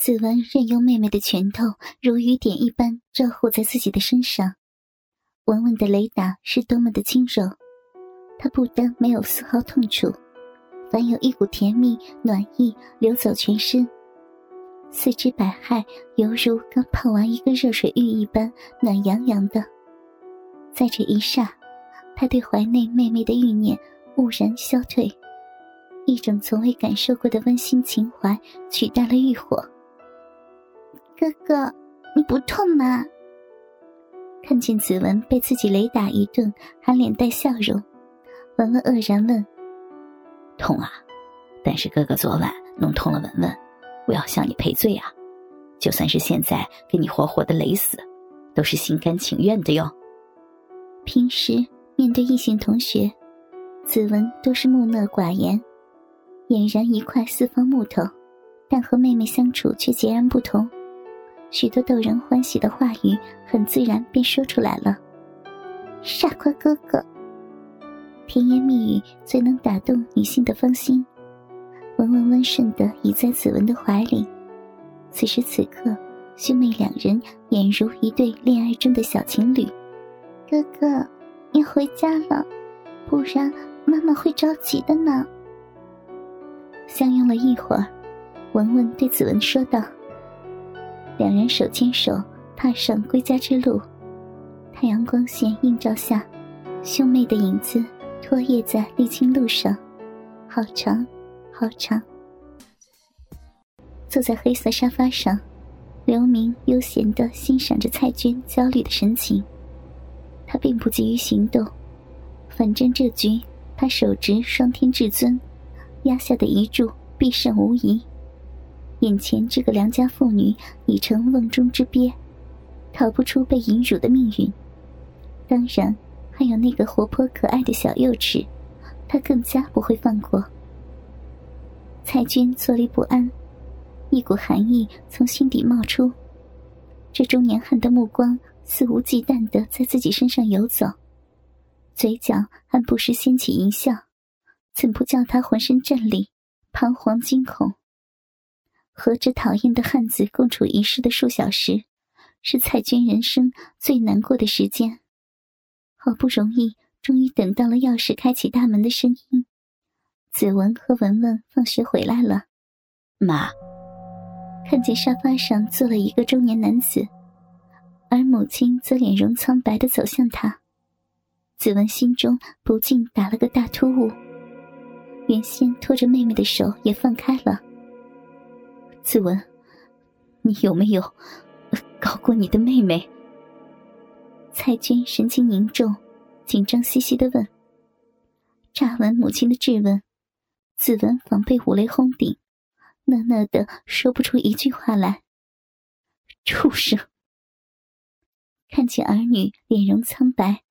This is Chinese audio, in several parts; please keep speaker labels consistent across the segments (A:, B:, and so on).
A: 子文任由妹妹的拳头如雨点一般照护在自己的身上，稳稳的雷打是多么的轻柔，她不但没有丝毫痛楚，反有一股甜蜜暖意流走全身，四肢百骸犹如刚泡完一个热水浴一般暖洋洋的。在这一霎，他对怀内妹妹的欲念兀然消退，一种从未感受过的温馨情怀取代了欲火。哥哥，你不痛吗？看见子文被自己雷打一顿，还脸带笑容，文文愕然问：“
B: 痛啊？但是哥哥昨晚弄痛了文文，我要向你赔罪啊！就算是现在给你活活的雷死，都是心甘情愿的哟。”
A: 平时面对异性同学，子文都是木讷寡言，俨然一块四方木头，但和妹妹相处却截然不同。许多逗人欢喜的话语，很自然便说出来了。傻瓜哥哥，甜言蜜语最能打动女性的芳心。文文温顺的倚在子文的怀里，此时此刻，兄妹两人俨如一对恋爱中的小情侣。哥哥，你回家了，不然妈妈会着急的呢。相拥了一会儿，文文对子文说道。两人手牵手踏上归家之路，太阳光线映照下，兄妹的影子拖曳在沥青路上，好长，好长。坐在黑色沙发上，刘明悠闲的欣赏着蔡娟焦虑的神情。他并不急于行动，反正这局他手执双天至尊压下的一注必胜无疑。眼前这个良家妇女已成瓮中之鳖，逃不出被淫辱的命运。当然，还有那个活泼可爱的小幼齿，他更加不会放过。蔡军坐立不安，一股寒意从心底冒出。这中年汉的目光肆无忌惮的在自己身上游走，嘴角还不时掀起淫笑，怎不叫他浑身战栗、彷徨惊恐？和这讨厌的汉子共处一室的数小时，是蔡娟人生最难过的时间。好不容易，终于等到了钥匙开启大门的声音。子文和文文放学回来了，
B: 妈
A: 看见沙发上坐了一个中年男子，而母亲则脸容苍白的走向他。子文心中不禁打了个大突兀，原先拖着妹妹的手也放开了。子文，你有没有搞过你的妹妹？蔡军神情凝重，紧张兮兮的问。乍闻母亲的质问，子文仿被五雷轰顶，讷讷的说不出一句话来。畜生！看见儿女脸容苍白，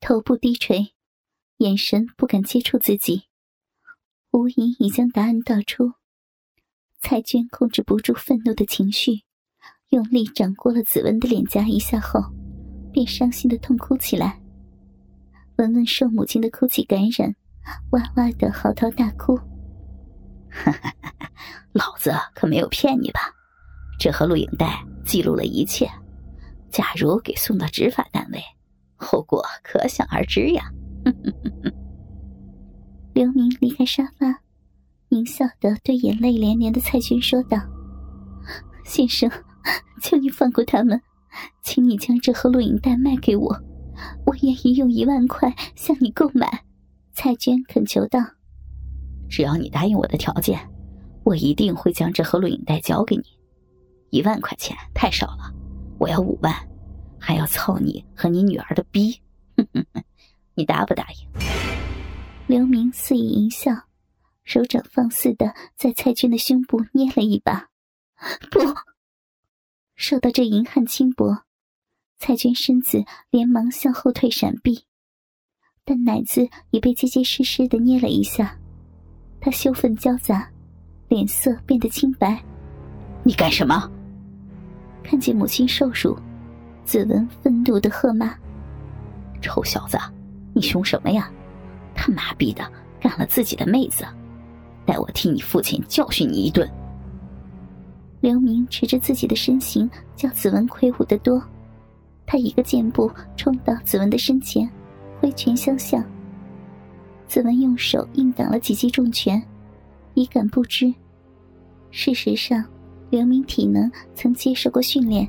A: 头部低垂，眼神不敢接触自己，无疑已将答案道出。蔡娟控制不住愤怒的情绪，用力掌过了子文的脸颊一下后，便伤心的痛哭起来。文文受母亲的哭泣感染，哇哇的嚎啕大哭。
B: 哈哈，老子可没有骗你吧？这盒录影带记录了一切，假如给送到执法单位，后果可想而知呀。
A: 刘明离开沙发。狞笑的对眼泪连连的蔡娟说道：“先生，求你放过他们，请你将这盒录影带卖给我，我愿意用一万块向你购买。”蔡娟恳求道：“
B: 只要你答应我的条件，我一定会将这盒录影带交给你。一万块钱太少了，我要五万，还要操你和你女儿的逼，哼哼哼你答不答应？”
A: 刘明肆意一笑。手掌放肆的在蔡军的胸部捏了一把，不，受到这银汉轻薄，蔡军身子连忙向后退闪避，但奶子也被结结实实的捏了一下，他羞愤交杂，脸色变得清白。
B: 你干什么？
A: 看见母亲受辱，子文愤怒的喝骂：“
B: 臭小子，你凶什么呀？他妈逼的，干了自己的妹子，待我替你父亲教训你一顿。”
A: 刘明持着自己的身形，较子文魁梧得多。他一个箭步冲到子文的身前，挥拳相向。子文用手硬挡了几记重拳，一感不知。事实上，刘明体能曾接受过训练，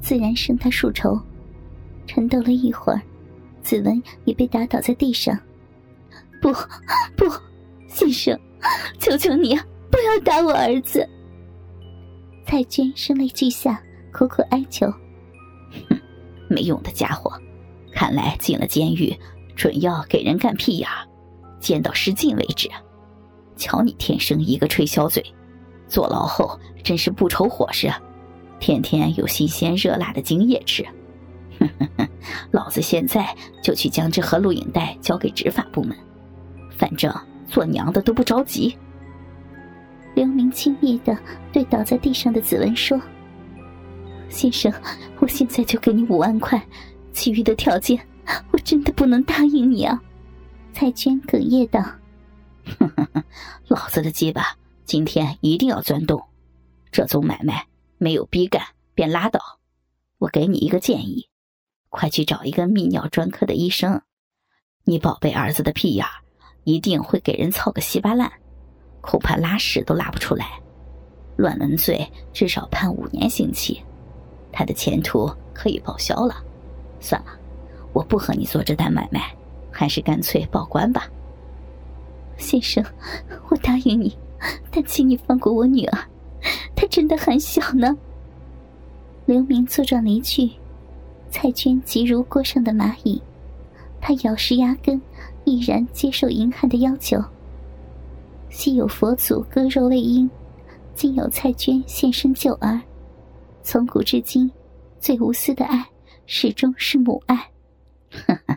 A: 自然胜他数筹。缠斗了一会儿，子文也被打倒在地上。不，不，先生，求求你不要打我儿子！蔡娟声泪俱下，苦苦哀求：“
B: 哼，没用的家伙，看来进了监狱，准要给人干屁眼，奸到失禁为止。瞧你天生一个吹箫嘴，坐牢后真是不愁伙食，天天有新鲜热辣的精液吃。哼哼哼，老子现在就去将这盒录影带交给执法部门，反正做娘的都不着急。”
A: 刘明轻蔑的对倒在地上的子文说：“先生，我现在就给你五万块，其余的条件我真的不能答应你啊。”蔡娟哽咽道：“
B: 老子的鸡巴今天一定要钻洞，这宗买卖没有逼干便拉倒。我给你一个建议，快去找一个泌尿专科的医生，你宝贝儿子的屁眼一定会给人操个稀巴烂。”恐怕拉屎都拉不出来，乱伦罪至少判五年刑期，他的前途可以报销了。算了，我不和你做这单买卖，还是干脆报官吧。
A: 先生，我答应你，但请你放过我女儿，她真的很小呢。刘明坐状离去，蔡娟急如锅上的蚂蚁，他咬食牙根，毅然接受银汉的要求。昔有佛祖割肉喂鹰，今有蔡娟现身救儿。从古至今，最无私的爱始终是母爱。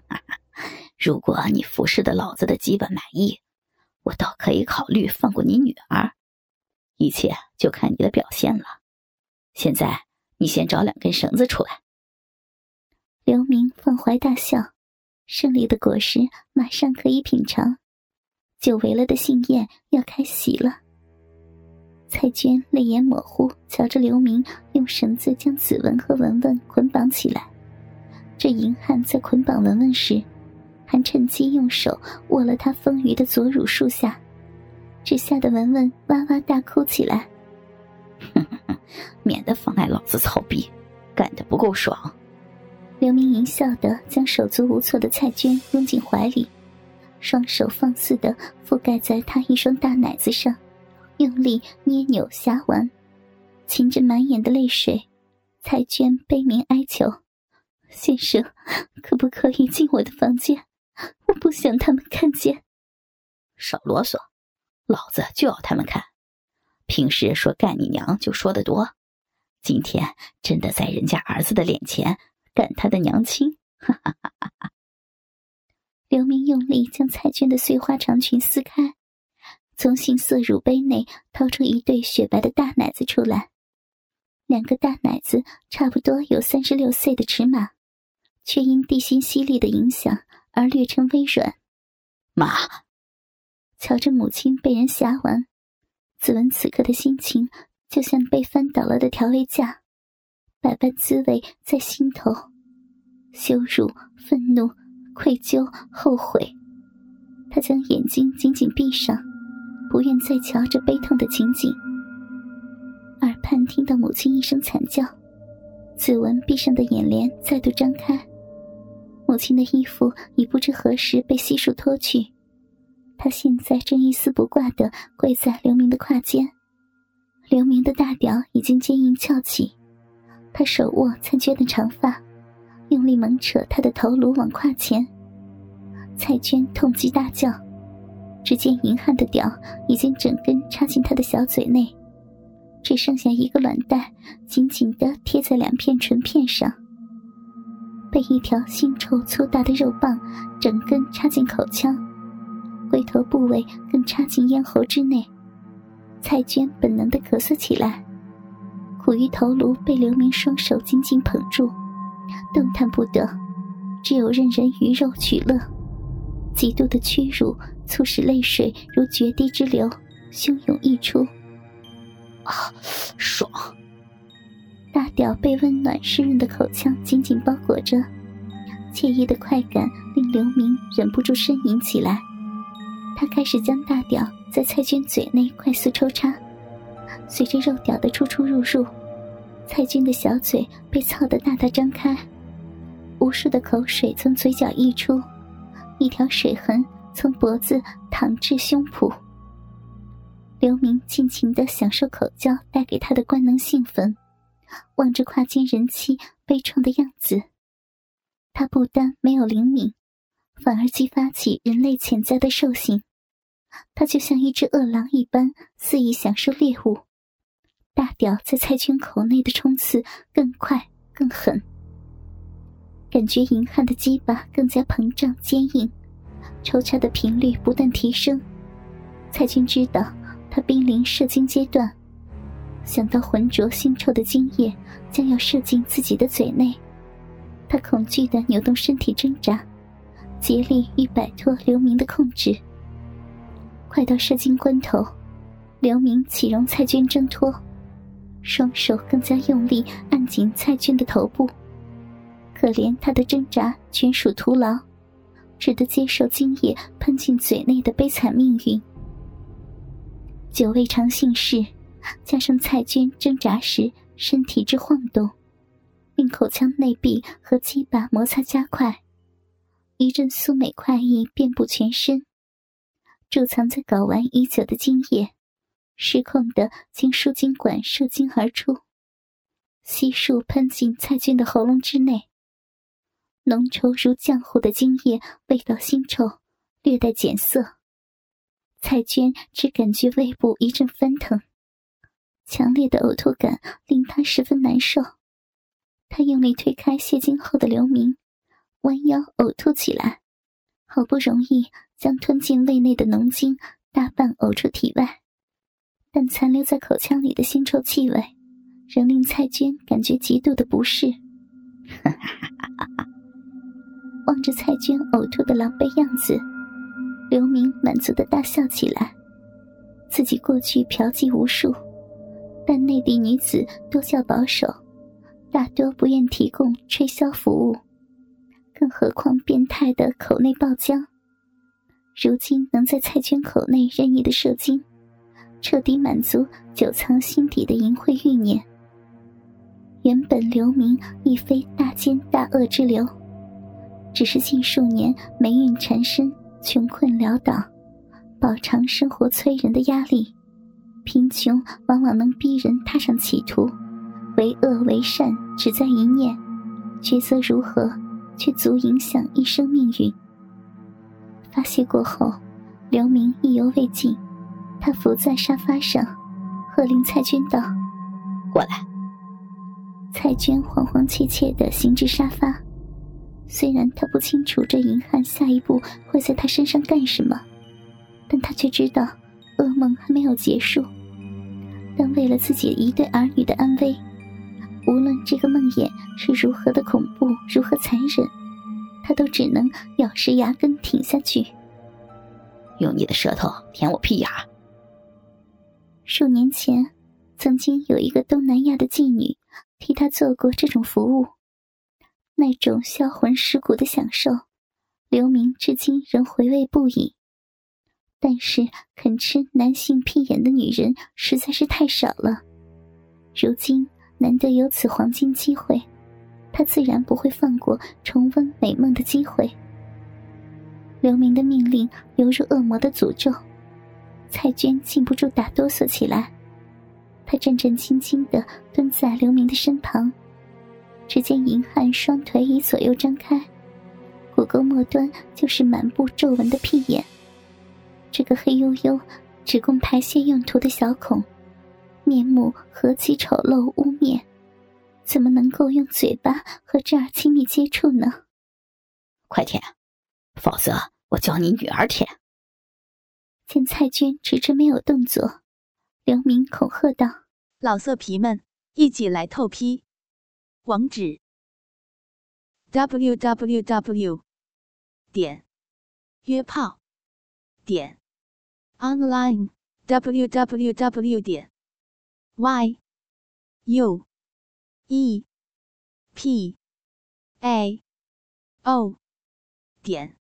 B: 如果你服侍的老子的基本满意，我倒可以考虑放过你女儿。一切就看你的表现了。现在你先找两根绳子出来。
A: 刘明放怀大笑，胜利的果实马上可以品尝。久违了的幸宴要开席了。蔡娟泪眼模糊，瞧着刘明用绳子将子文和文文捆绑起来。这淫汉在捆绑文文时，还趁机用手握了他丰腴的左乳树下，这吓得文文哇哇大哭起来。
B: 免得妨碍老子操逼，干得不够爽。
A: 刘明淫笑的将手足无措的蔡娟拥进怀里。双手放肆的覆盖在他一双大奶子上，用力捏扭夹玩，噙着满眼的泪水。蔡娟悲鸣哀求：“先生，可不可以进我的房间？我不想他们看见。”
B: 少啰嗦，老子就要他们看。平时说干你娘就说的多，今天真的在人家儿子的脸前干他的娘亲！哈哈哈哈哈。
A: 刘明用力将蔡娟的碎花长裙撕开，从杏色乳杯内掏出一对雪白的大奶子出来。两个大奶子差不多有三十六岁的尺码，却因地心吸力的影响而略呈微软。
B: 妈，
A: 瞧着母亲被人挟完，子文此刻的心情就像被翻倒了的调味架，百般滋味在心头，羞辱、愤怒。愧疚、后悔，他将眼睛紧紧闭上，不愿再瞧这悲痛的情景。耳畔听到母亲一声惨叫，子文闭上的眼帘再度张开，母亲的衣服已不知何时被悉数脱去，他现在正一丝不挂的跪在刘明的胯间，刘明的大屌已经坚硬翘起，他手握蔡娟的长发。用力猛扯她的头颅往胯前，蔡娟痛极大叫。只见银汉的屌已经整根插进他的小嘴内，只剩下一个卵蛋紧紧的贴在两片唇片上。被一条腥臭粗大的肉棒整根插进口腔，龟头部位更插进咽喉之内。蔡娟本能的咳嗽起来，苦于头颅被刘明双手紧紧捧住，动弹不得，只有任人鱼肉取乐。极度的屈辱促使泪水如决堤之流汹涌溢出。
B: 啊，爽！
A: 大屌被温暖湿润的口腔紧紧包裹着，惬意的快感令刘明忍不住呻吟起来。他开始将大屌在蔡娟嘴内快速抽插，随着肉屌的出出入入，蔡军的小嘴被操得大大张开，无数的口水从嘴角溢出，一条水痕从脖子淌至胸脯。刘明尽情的享受口交带给他的官能兴奋。望着跨间人妻悲怆的样子，他不单没有灵敏，反而激发起人类潜在的兽性。他就像一只饿狼一般，肆意享受猎物。大屌在蔡军口内的冲刺更快更狠，感觉银汉的鸡巴更加膨胀坚硬，抽插的频率不断提升。蔡军知道他濒临射精阶段。想到浑浊腥臭的精液将要射进自己的嘴内，他恐惧的扭动身体挣扎，竭力欲摆脱刘明的控制。快到射精关头，刘明岂容蔡军挣脱，双手更加用力按紧蔡军的头部。可怜他的挣扎全属徒劳，只得接受精液喷进嘴内的悲惨命运。久未尝性事。加上蔡军挣扎时身体之晃动，令口腔内壁和鸡巴摩擦加快，一阵酥美快意遍布全身。贮藏在睾丸已久的精液，失控的经输精管射精而出，悉数喷进蔡娟的喉咙之内。浓稠如浆糊的精液，味道腥臭，略带碱涩。蔡娟只感觉胃部一阵翻腾。强烈的呕吐感令他十分难受，他用力推开泄精后的刘明，弯腰呕吐起来，好不容易将吞进胃内的浓精大半呕出体外，但残留在口腔里的腥臭气味，仍令蔡娟感觉极度的不适。望着蔡娟呕吐的狼狈样子，刘明满足的大笑起来，自己过去嫖妓无数。但内地女子多较保守，大多不愿提供吹箫服务，更何况变态的口内爆浆。如今能在蔡娟口内任意的射精，彻底满足久藏心底的淫秽欲念。原本刘明亦非大奸大恶之流，只是近数年霉运缠身，穷困潦倒，饱尝生活催人的压力。贫穷往往能逼人踏上歧途，为恶为善只在一念，抉择如何，却足影响一生命运。发泄过后，刘明意犹未尽，他伏在沙发上，喝令蔡娟道：“
B: 过来。”
A: 蔡娟慌慌切切地行至沙发，虽然她不清楚这银汉下一步会在她身上干什么，但她却知道。噩梦还没有结束，但为了自己一对儿女的安危，无论这个梦魇是如何的恐怖、如何残忍，他都只能咬实牙根挺下去。
B: 用你的舌头舔我屁眼。
A: 数年前，曾经有一个东南亚的妓女替他做过这种服务，那种销魂蚀骨的享受，刘明至今仍回味不已。但是肯吃男性屁眼的女人实在是太少了，如今难得有此黄金机会，他自然不会放过重温美梦的机会。刘明的命令犹如恶魔的诅咒，蔡娟禁不住打哆嗦起来。她战战兢兢地蹲在刘明的身旁，只见银汉双腿已左右张开，骨沟末端就是满布皱纹的屁眼。这个黑黝黝、只供排泄用途的小孔，面目何其丑陋污蔑！怎么能够用嘴巴和这儿亲密接触呢？
B: 快舔，否则我教你女儿舔。
A: 见蔡娟迟迟没有动作，刘明恐吓道：“
C: 老色皮们，一起来透批！网址：w w w 点约炮点 online w w w 点 y u e p a o 点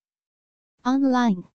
C: online。”